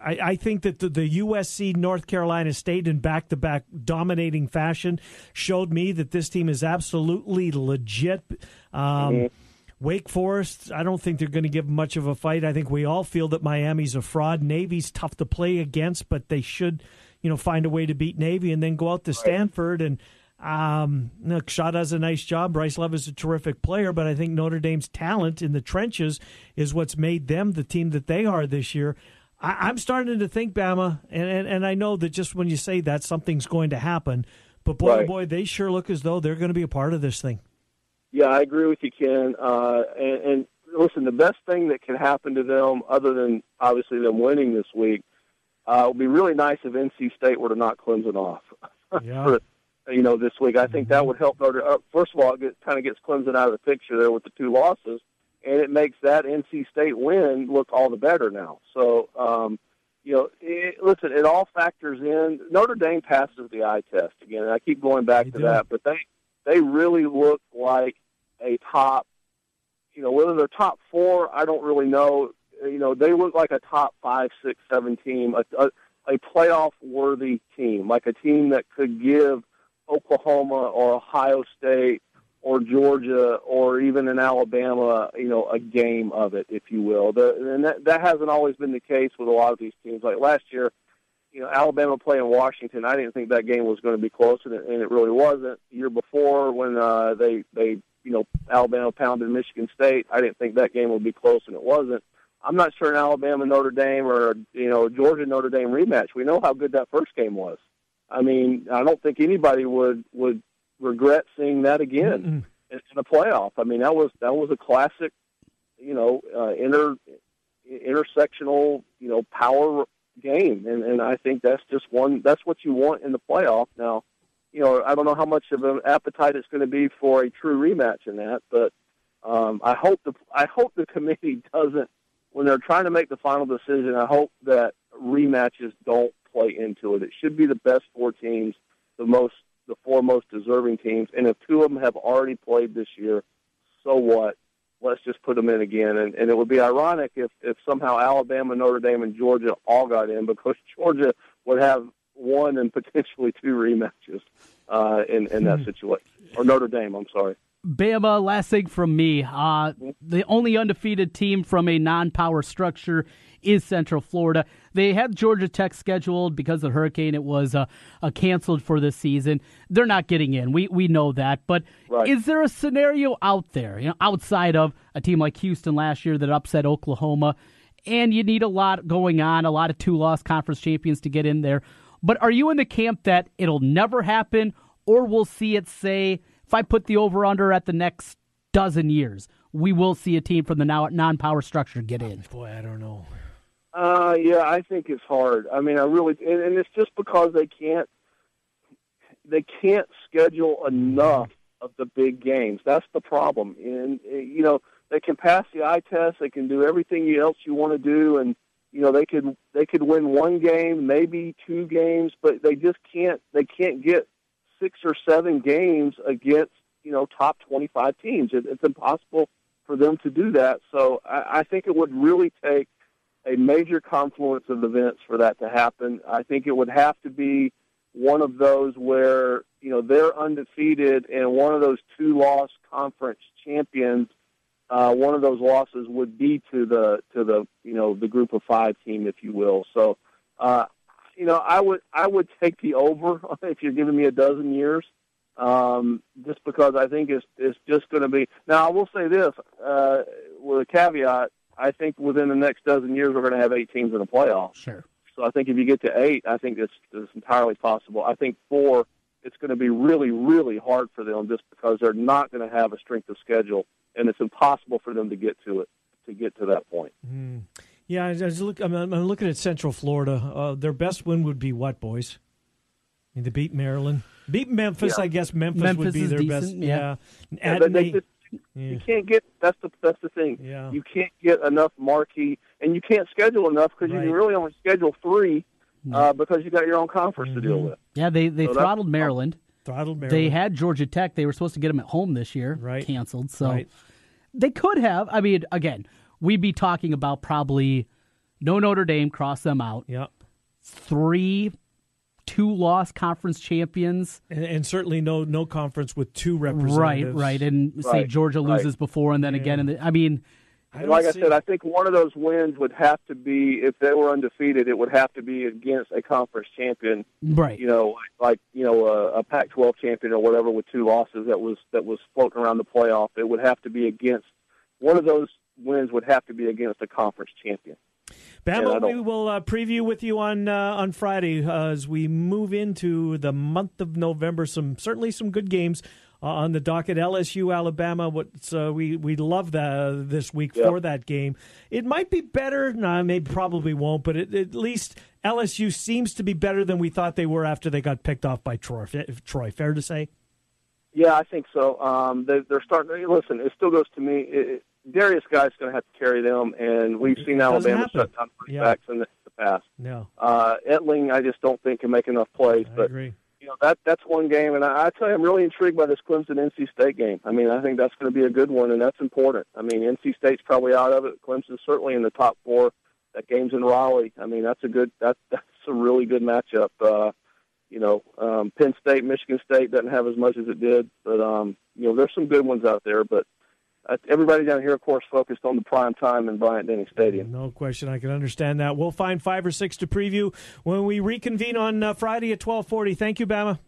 I, I think that the, the USC North Carolina State in back-to-back dominating fashion showed me that this team is absolutely legit. Um, Wake Forest, I don't think they're going to give much of a fight. I think we all feel that Miami's a fraud. Navy's tough to play against, but they should, you know, find a way to beat Navy and then go out to Stanford and. Um, look, Shaw does a nice job. Bryce Love is a terrific player, but I think Notre Dame's talent in the trenches is what's made them the team that they are this year. I, I'm starting to think Bama, and, and and I know that just when you say that, something's going to happen. But boy, oh Right. boy, they sure look as though they're going to be a part of this thing. Yeah, I agree with you, Ken. Uh, and, and listen, the best thing that can happen to them, other than obviously them winning this week, uh, would be really nice if NC State were to knock Clemson off. Yeah. For- you know, this week. I think that would help Notre. Uh, first of all, it kind of gets Clemson out of the picture there with the two losses, and it makes that NC State win look all the better now. So, um, you know, it, listen, it all factors in. Notre Dame passes the eye test again, and I keep going back They to do. that, but they they really look like a top. You know, whether they're top four, I don't really know. You know, they look like a top five, six, seven team, a, a, a playoff worthy team, like a team that could give Oklahoma or Ohio State or Georgia or even in Alabama, you know, a game of it, if you will. The, and that, that hasn't always been the case with a lot of these teams. Like last year, you know, Alabama playing Washington, I didn't think that game was going to be close, and it, and it really wasn't. The year before, when uh, they they you know Alabama pounded Michigan State, I didn't think that game would be close, and it wasn't. I'm not sure an Alabama Notre Dame or you know Georgia Notre Dame rematch. We know how good that first game was. I mean, I don't think anybody would would regret seeing that again in, in a playoff. I mean, that was that was a classic, you know, uh, inter intersectional, you know, power game, and and I think that's just one. That's what you want in the playoff. Now, you know, I don't know how much of an appetite it's going to be for a true rematch in that, but um, I hope the I hope the committee doesn't when they're trying to make the final decision. I hope that rematches don't play into it. It should be the best four teams, the most the four most deserving teams, and if two of them have already played this year, so what? Let's just put them in again, and, and it would be ironic if, if somehow Alabama, Notre Dame, and Georgia all got in because Georgia would have one and potentially two rematches uh, in in that situation, or Notre Dame. I'm sorry. Bama, last thing from me. Uh, the only undefeated team from a non power structure is Central Florida. They had Georgia Tech scheduled because of the hurricane. It was uh, uh, canceled for this season. They're not getting in. We we know that. But is there a scenario out there, you know, outside of a team like Houston last year that upset Oklahoma, and you need a lot going on, a lot of two loss conference champions to get in there. But are you in the camp that it'll never happen, or we'll see it say? If I put the over under at the next dozen years, we will see a team from the now non power structure get in. Boy, I don't know. Uh, yeah, I think it's hard. I mean, I really, and, and it's just because they can't, they can't schedule enough of the big games. That's the problem. And uh, you know, they can pass the eye test. They can do everything else you want to do, and you know, they could they could win one game, maybe two games, but they just can't. They can't get six or seven games against you know top twenty five teams. It, it's impossible for them to do that. So I, I think it would really take a major confluence of events for that to happen. I think it would have to be one of those where you know they're undefeated and one of those two loss conference champions. Uh, one of those losses would be to the to the you know the group of five team, if you will. So, uh, you know, I would I would take the over if you're giving me a dozen years, um, just because I think it's it's just going to be. Now, I will say this uh, with a caveat. I think within the next dozen years, we're going to have eight teams in the playoffs. Sure. So I think if you get to eight, I think it's, it's entirely possible. I think four, it's going to be really, really hard for them just because they're not going to have a strength of schedule, and it's impossible for them to get to it to get to that point. Mm. Yeah, I was look, I'm, I'm looking at Central Florida. Uh, their best win would be what, boys? I mean, they beat Maryland, beat Memphis. Yeah. I guess Memphis, Memphis would be their decent, best. yeah. Yeah, Yeah, Add but they me- just, you can't get that's the that's the thing. Yeah. You can't get enough marquee, and you can't schedule enough because you can really only schedule three uh, because you got your own conference to deal with. Yeah, they they So that's- throttled Maryland. Throttled They had Georgia Tech. They were supposed to get them at home this year. Right. Canceled. So Right. they could have. I mean, again, we'd be talking about probably no Notre Dame, cross them out. Yep. Three, two loss conference champions. and, and certainly no no conference with two Right, representatives. right. Right, and say Right, Georgia right. loses before and then again. And the, I mean, And like I said, I think one of those wins would have to be if they were undefeated. It would have to be against a conference champion, Right. You know, like you know a, a Pac-12 champion or whatever with two losses that was that was floating around the playoff. It would have to be against one of those wins would have to be against a conference champion. Bama, we will uh, preview with you on uh, on Friday uh, as we move into the month of November. Some certainly some good games uh, on the docket. LSU, Alabama. What uh, we we love that this week Yep. for that game. It might be better. No, maybe probably won't. But it, at least LSU seems to be better than we thought they were after they got picked off by Troy. Troy, fair to say. Yeah, I think so. Um, they, they're starting. Listen, it still goes to me. It- Derrius Guice going to have to carry them, and we've seen Alabama happen. shut down Yeah. backs in the, the past. No, Uh, Etling, I just don't think can make enough plays. I but agree. you know that that's one game, and I, I tell you, I'm really intrigued by this Clemson NC State game. I mean, I think that's going to be a good one, and that's important. I mean, NC State's probably out of it. Clemson's certainly in the top four. That game's in Raleigh. I mean, that's a good. That's that's a really good matchup. Uh, you know, um, Penn State, Michigan State doesn't have as much as it did, but um, you know, there's some good ones out there. But everybody down here, of course, focused on the prime time in Bryant Denny Stadium. No question, I can understand that. We'll find five or six to preview when we reconvene on uh, Friday at twelve forty. Thank you, Bama.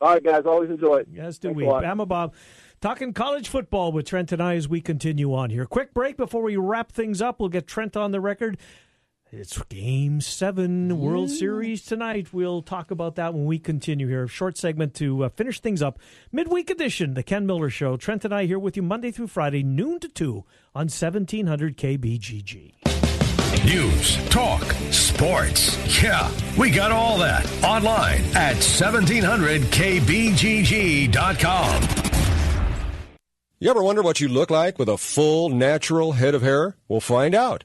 All right, guys, always enjoy it. Yes, do Thanks we? Bama Bob. Talking college football with Trent and I as we continue on here. Quick break before we wrap things up. We'll get Trent on the record. It's Game 7 World Series tonight. We'll talk about that when we continue here. Short segment to uh, finish things up. Midweek edition, The Ken Miller Show. Trent and I here with you Monday through Friday, noon to 2 on 1700 KBGG. News, talk, sports. Yeah, we got all that online at 1700kbgg.com. You ever wonder what you look like with a full, natural head of hair? We'll find out.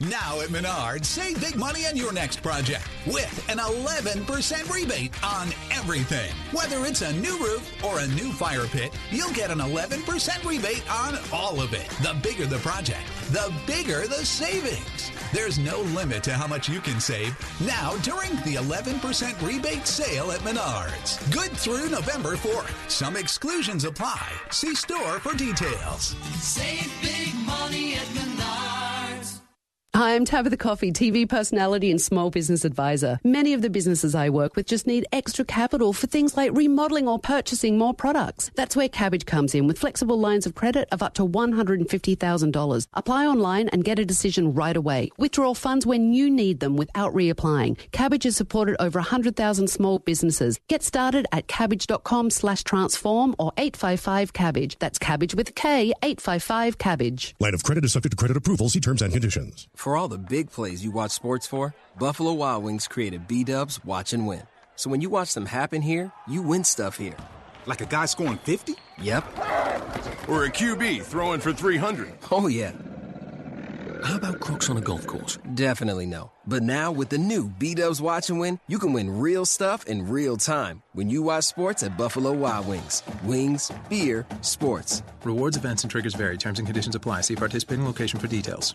Now at Menards, save big money on your next project with an 11% rebate on everything. Whether it's a new roof or a new fire pit, you'll get an 11% rebate on all of it. The bigger the project, the bigger the savings. There's no limit to how much you can save now during the 11% rebate sale at Menards. Good through November 4th. Some exclusions apply. See store for details. Save big money at Menards. Hi, I'm Tabatha Coffey, TV personality and small business advisor. Many of the businesses I work with just need extra capital for things like remodeling or purchasing more products. That's where Kabbage comes in with flexible lines of credit of up to $150,000. Apply online and get a decision right away. Withdraw funds when you need them without reapplying. Kabbage has supported over 100,000 small businesses. Get started at kabbage.com slash transform or 855 kabbage. That's kabbage with a K, 855 kabbage. Line of credit is subject to credit approval. See terms and conditions. For all the big plays you watch sports for, Buffalo Wild Wings created B Dubs Watch and Win. So when you watch them happen here, you win stuff here. Like a guy scoring 50? Yep. Or a QB throwing for 300? Oh, yeah. How about crooks on a golf course? Definitely no. But now with the new B Dubs Watch and Win, you can win real stuff in real time when you watch sports at Buffalo Wild Wings. Wings, beer, sports. Rewards, events, and triggers vary. Terms and conditions apply. See participating location for details.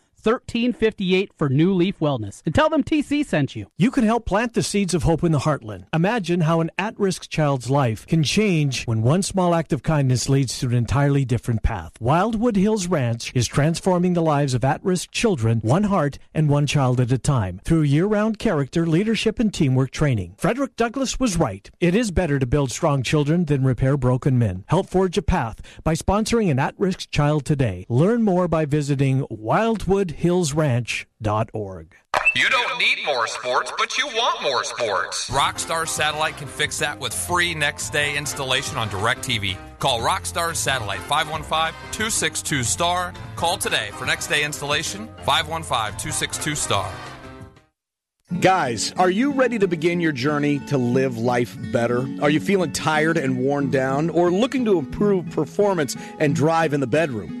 1358 for New Leaf Wellness. And tell them TC sent you. You can help plant the seeds of hope in the heartland. Imagine how an at risk child's life can change when one small act of kindness leads to an entirely different path. Wildwood Hills Ranch is transforming the lives of at risk children, one heart and one child at a time, through year round character, leadership, and teamwork training. Frederick Douglass was right. It is better to build strong children than repair broken men. Help forge a path by sponsoring an at risk child today. Learn more by visiting wildwoodhillsranch.org. You don't need more sports, but you want more sports. Rockstar Satellite can fix that with free next day installation on DirecTV. Call Rockstar Satellite 515 262 STAR. Call today for next day installation 515 262 STAR. Guys, are you ready to begin your journey to live life better? Are you feeling tired and worn down or looking to improve performance and drive in the bedroom?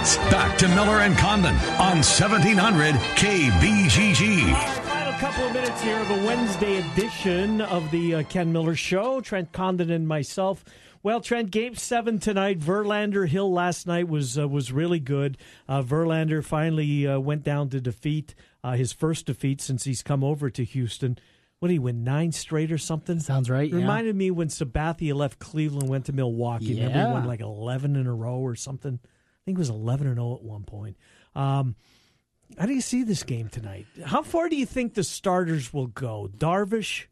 Back to Miller and Condon on 1700 KBGG. Final couple of minutes here of a Wednesday edition of the uh, Ken Miller Show. Trent Condon and myself. Well, Trent, Game Seven tonight. Verlander Hill last night was uh, was really good. Uh, Verlander finally uh, went down to defeat uh, his first defeat since he's come over to Houston. What did he win nine straight or something? Sounds right. yeah. Reminded me when Sabathia left Cleveland, went to Milwaukee. Remember he Yeah. won like eleven in a row or something. I think it was eleven and zero at one point. Um, how do you see this game tonight? How far do you think the starters will go? Darvish,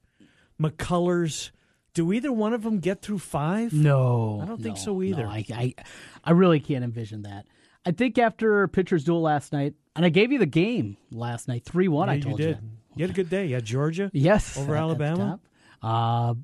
McCullers. Do either one of them get through five? No, I don't think so either. no, I, I, I really can't envision that. I think after pitcher's duel last night, and I gave you the game last night, three one. Yeah, I told you did. You had a good day. You had Georgia. Yes, over Alabama. Uh,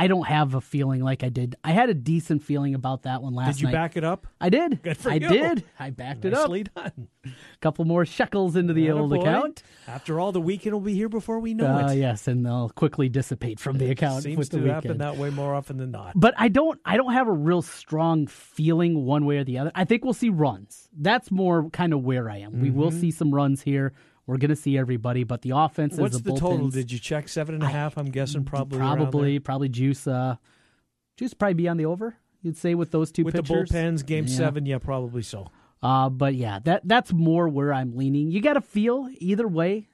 I don't have a feeling like I did. I had a decent feeling about that one last Did you night. back it up? I did. Good for I you. did. I backed it up. Nicely done. A couple more shekels into the old account. After all, the weekend will be here before we know Uh, it. yes, and they'll quickly dissipate from the account Seems to happen that way more often than not. But I don't I don't have a real strong feeling one way or the other. I think we'll see runs. That's more kind of where I am. We will Mhm. see some runs here. We're going to see everybody, but the offense What's is the the, total? Did you check seven and a half? I'm guessing probably probably probably juice uh juice probably be on the over. You'd say with those two with pitchers. the bullpens. Game Yeah. seven, yeah, probably so. Uh but yeah, that that's more where I'm leaning. You got to feel either way.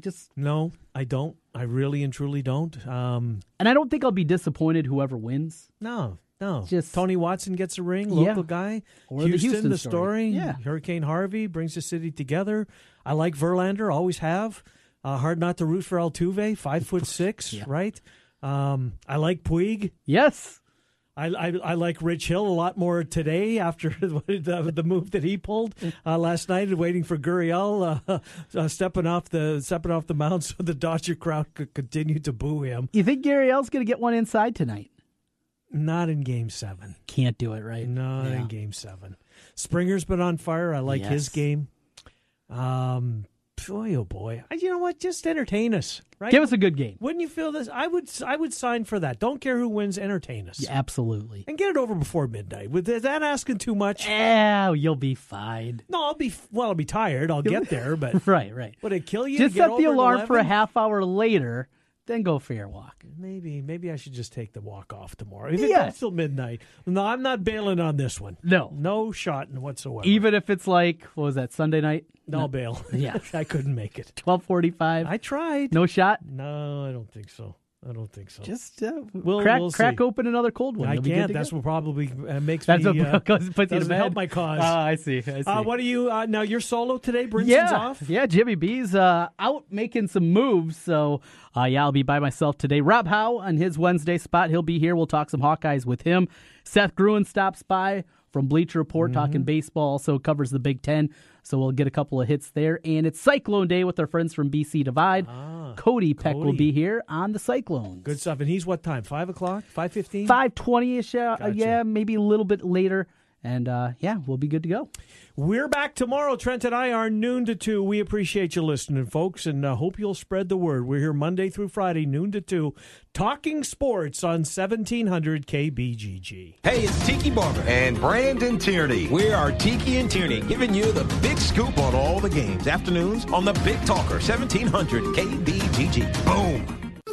Just No, I don't. I really and truly don't. Um, and I don't think I'll be disappointed whoever wins. no, no. Just- Tony Watson gets a ring, Yeah. local guy. Or the Houston, Houston the story. story. Yeah. Hurricane Harvey brings the city together. I like Verlander, always have. Uh, hard not to root for Altuve, five foot six, right? Um, I like Puig. Yes. I, I, I like Rich Hill a lot more today after the, the move that he pulled uh, last night, and waiting for Gurriel uh, uh, stepping off the stepping off the mound so the Dodger crowd could continue to boo him. You think Gurriel's going to get one inside tonight? Not in Game Seven. Can't do it, right? Not Yeah. in Game Seven. Springer's been on fire. I like his game. Um, boy, oh boy, I- you know what? Just entertain us, right? Give us a good game. Wouldn't you feel this? I would. I would sign for that. Don't care who wins. Entertain us. Yeah, absolutely. And get it over before midnight. With is that asking too much? Yeah, you'll be fine. No, I'll be well. I'll be tired. I'll get there, but right, right. would it kill you? Just to get set the alarm for a half hour later, then go for your walk. Maybe, maybe I should just take the walk off tomorrow. If it Yeah. goes till midnight, no, I'm not bailing on this one. No, no shot whatsoever. Even if it's like what was that Sunday night? No, I'll bail. Yeah, I couldn't make it. Twelve forty-five. I tried. No shot. No, I don't think so. I don't think so. Just uh, We'll- crack we'll crack see. open another cold one. I You'll be good can't. That's go. what probably uh, makes That's me. what uh, puts you to help my cause. Ah, I see. I see. Uh, what do you uh, now? You're solo today. Brinson's yeah, off. yeah. Jimmy B's uh, out making some moves, so uh, yeah, I'll be by myself today. Rob Howe on his Wednesday spot. He'll be here. We'll talk some Hawkeyes with him. Seth Gruen stops by from Bleacher Report Mm-hmm. talking baseball. Also covers the Big Ten, so we'll get a couple of hits there. And it's Cyclone Day with our friends from BC Divide. Cody Peck will Ah, be here on the Cyclones. Good stuff. And he's what time? Five o'clock? Five fifteen? Five twenty ish. Uh. Yeah, maybe a little bit later. And uh, yeah, we'll be good to go. We're back tomorrow. Trent and I are noon to two. We appreciate you listening, folks, and uh, hope you'll spread the word. We're here Monday through Friday, noon to two, talking sports on seventeen hundred KBGG. Hey, it's Tiki Barber and Brandon Tierney. We are Tiki and Tierney, giving you the big scoop on all the games. Afternoons on the Big Talker, 1700 KBGG. Boom.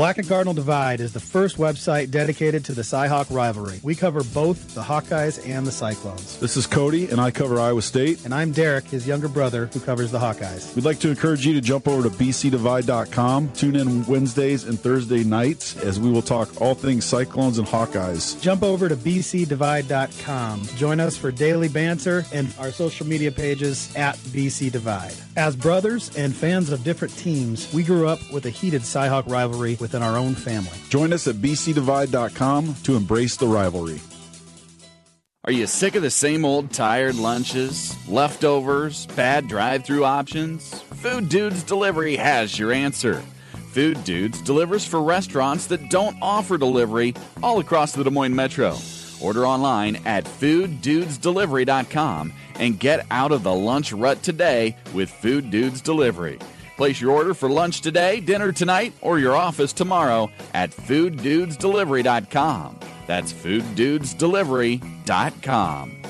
Black and Cardinal Divide is the first website dedicated to the Cyhawk rivalry. We cover both the Hawkeyes and the Cyclones. This is Cody, and I cover Iowa State. And I'm Derek, his younger brother, who covers the Hawkeyes. We'd like to encourage you to jump over to bcdivide.com. Tune in Wednesdays and Thursday nights as we will talk all things Cyclones and Hawkeyes. Jump over to bcdivide.com. Join us for daily banter and our social media pages at BC Divide. As brothers and fans of different teams, we grew up with a heated Cyhawk rivalry within our own family. Join us at bcdivide.com to embrace the rivalry. Are you sick of the same old tired lunches, leftovers, bad drive through options? Food Dudes Delivery has your answer. Food Dudes delivers for restaurants that don't offer delivery all across the Des Moines Metro. Order online at fooddudesdelivery.com and get out of the lunch rut today with Food Dudes Delivery. Place your order for lunch today, dinner tonight, or your office tomorrow at fooddudesdelivery.com. That's fooddudesdelivery.com.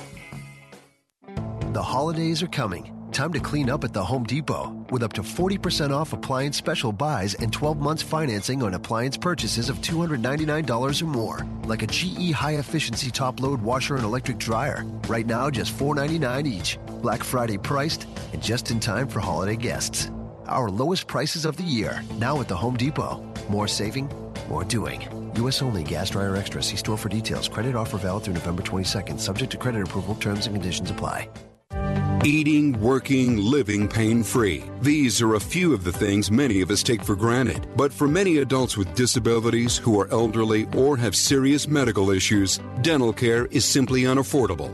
The holidays are coming. Time to clean up at the Home Depot with up to 40% off appliance special buys and 12 months financing on appliance purchases of $299 or more, like a GE high efficiency top load washer and electric dryer. Right now, just 499 each. Black Friday priced and just in time for holiday guests. Our lowest prices of the year, now at the Home Depot. More saving, more doing. U.S. only gas dryer extra. See store for details. Credit offer valid through November 22nd, subject to credit approval. Terms and conditions apply. Eating, working, living pain free. These are a few of the things many of us take for granted. But for many adults with disabilities who are elderly or have serious medical issues, dental care is simply unaffordable.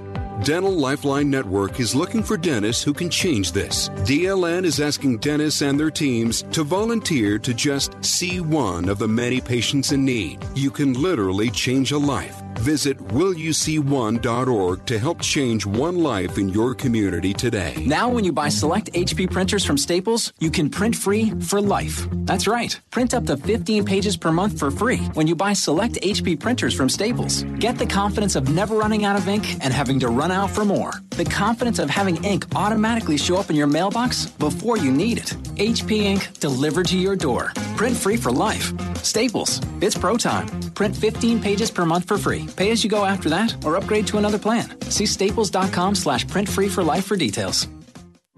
Dental Lifeline Network is looking for dentists who can change this. DLN is asking dentists and their teams to volunteer to just see one of the many patients in need. You can literally change a life. Visit willyouseeone.org to help change one life in your community today. Now, when you buy select HP printers from Staples, you can print free for life. That's right. Print up to 15 pages per month for free when you buy select HP printers from Staples. Get the confidence of never running out of ink and having to run out for more. The confidence of having ink automatically show up in your mailbox before you need it. HP ink delivered to your door. Print free for life. Staples. It's pro time. Print 15 pages per month for free. Pay as you go after that or upgrade to another plan. See staples.com slash print free for life for details.